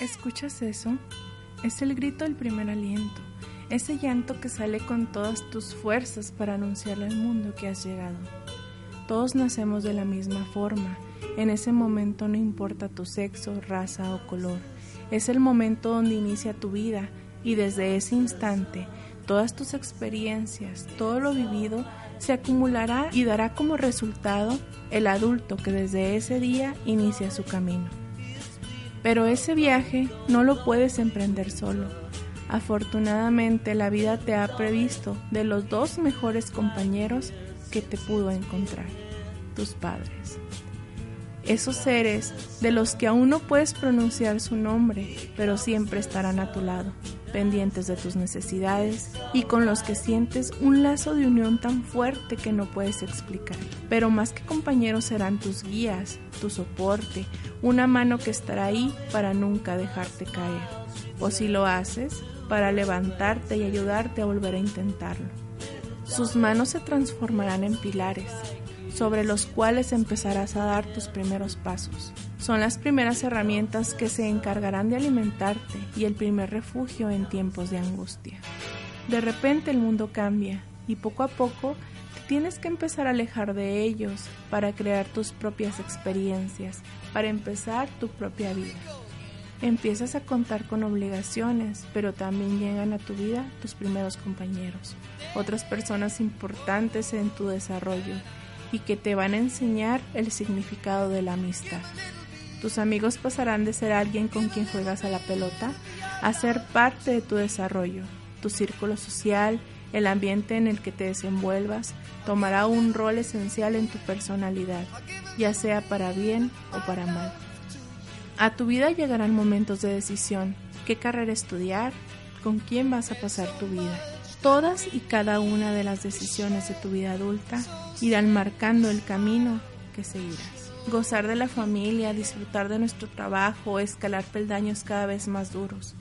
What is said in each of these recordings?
¿Escuchas eso? Es el grito del primer aliento, ese llanto que sale con todas tus fuerzas para anunciarle al mundo que has llegado. Todos nacemos de la misma forma, en ese momento no importa tu sexo, raza o color, es el momento donde inicia tu vida y desde ese instante todas tus experiencias, todo lo vivido, se acumulará y dará como resultado el adulto que desde ese día inicia su camino. Pero ese viaje no lo puedes emprender solo. Afortunadamente la vida te ha previsto de los dos mejores compañeros que te pudo encontrar, tus padres. Esos seres de los que aún no puedes pronunciar su nombre, pero siempre estarán a tu lado pendientes de tus necesidades y con los que sientes un lazo de unión tan fuerte que no puedes explicar. Pero más que compañeros serán tus guías, tu soporte, una mano que estará ahí para nunca dejarte caer. O si lo haces, para levantarte y ayudarte a volver a intentarlo. Sus manos se transformarán en pilares, sobre los cuales empezarás a dar tus primeros pasos. Son las primeras herramientas que se encargarán de alimentarte y el primer refugio en tiempos de angustia. De repente el mundo cambia y poco a poco tienes que empezar a alejar de ellos para crear tus propias experiencias, para empezar tu propia vida. Empiezas a contar con obligaciones, pero también llegan a tu vida tus primeros compañeros, otras personas importantes en tu desarrollo y que te van a enseñar el significado de la amistad. Tus amigos pasarán de ser alguien con quien juegas a la pelota a ser parte de tu desarrollo. Tu círculo social, el ambiente en el que te desenvuelvas, tomará un rol esencial en tu personalidad, ya sea para bien o para mal. A tu vida llegarán momentos de decisión, qué carrera estudiar, con quién vas a pasar tu vida. Todas y cada una de las decisiones de tu vida adulta irán marcando el camino que seguirás. Gozar de la familia, disfrutar de nuestro trabajo, escalar peldaños cada vez más duros,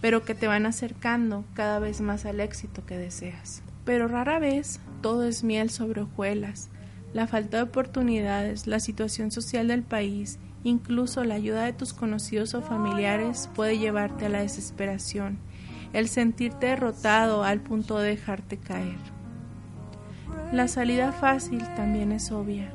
pero que te van acercando cada vez más al éxito que deseas. Pero rara vez todo es miel sobre hojuelas. La falta de oportunidades, la situación social del país, incluso la ayuda de tus conocidos o familiares puede llevarte a la desesperación el sentirte derrotado al punto de dejarte caer. La salida fácil también es obvia.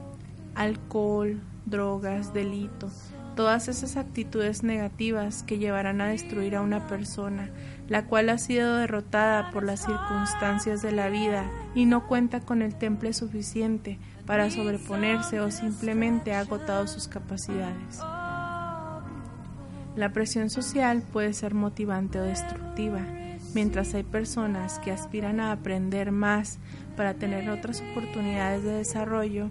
Alcohol, drogas, delito, todas esas actitudes negativas que llevarán a destruir a una persona, la cual ha sido derrotada por las circunstancias de la vida y no cuenta con el temple suficiente para sobreponerse o simplemente ha agotado sus capacidades. La presión social puede ser motivante o destructiva, mientras hay personas que aspiran a aprender más para tener otras oportunidades de desarrollo,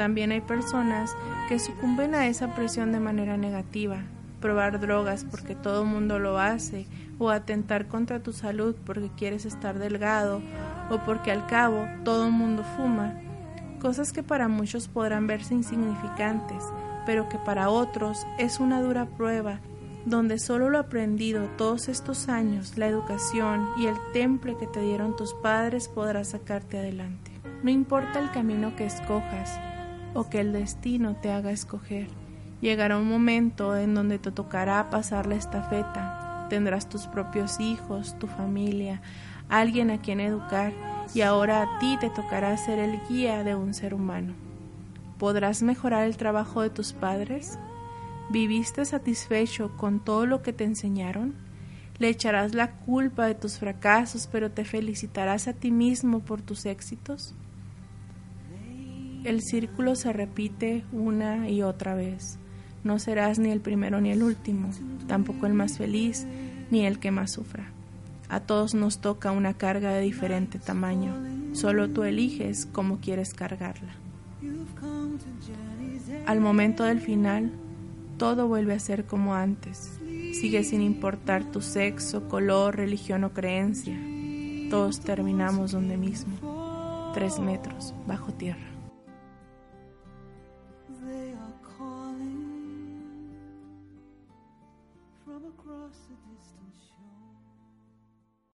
también hay personas que sucumben a esa presión de manera negativa, probar drogas porque todo mundo lo hace, o atentar contra tu salud porque quieres estar delgado, o porque al cabo todo mundo fuma, cosas que para muchos podrán verse insignificantes, pero que para otros es una dura prueba donde solo lo aprendido todos estos años, la educación y el temple que te dieron tus padres podrá sacarte adelante. No importa el camino que escojas o que el destino te haga escoger, llegará un momento en donde te tocará pasar la estafeta. Tendrás tus propios hijos, tu familia, alguien a quien educar y ahora a ti te tocará ser el guía de un ser humano. ¿Podrás mejorar el trabajo de tus padres? ¿Viviste satisfecho con todo lo que te enseñaron? Le echarás la culpa de tus fracasos, pero te felicitarás a ti mismo por tus éxitos. El círculo se repite una y otra vez. No serás ni el primero ni el último, tampoco el más feliz ni el que más sufra. A todos nos toca una carga de diferente tamaño. Solo tú eliges cómo quieres cargarla. Al momento del final, todo vuelve a ser como antes. Sigue sin importar tu sexo, color, religión o creencia. Todos terminamos donde mismo, tres metros bajo tierra. across the distant shore.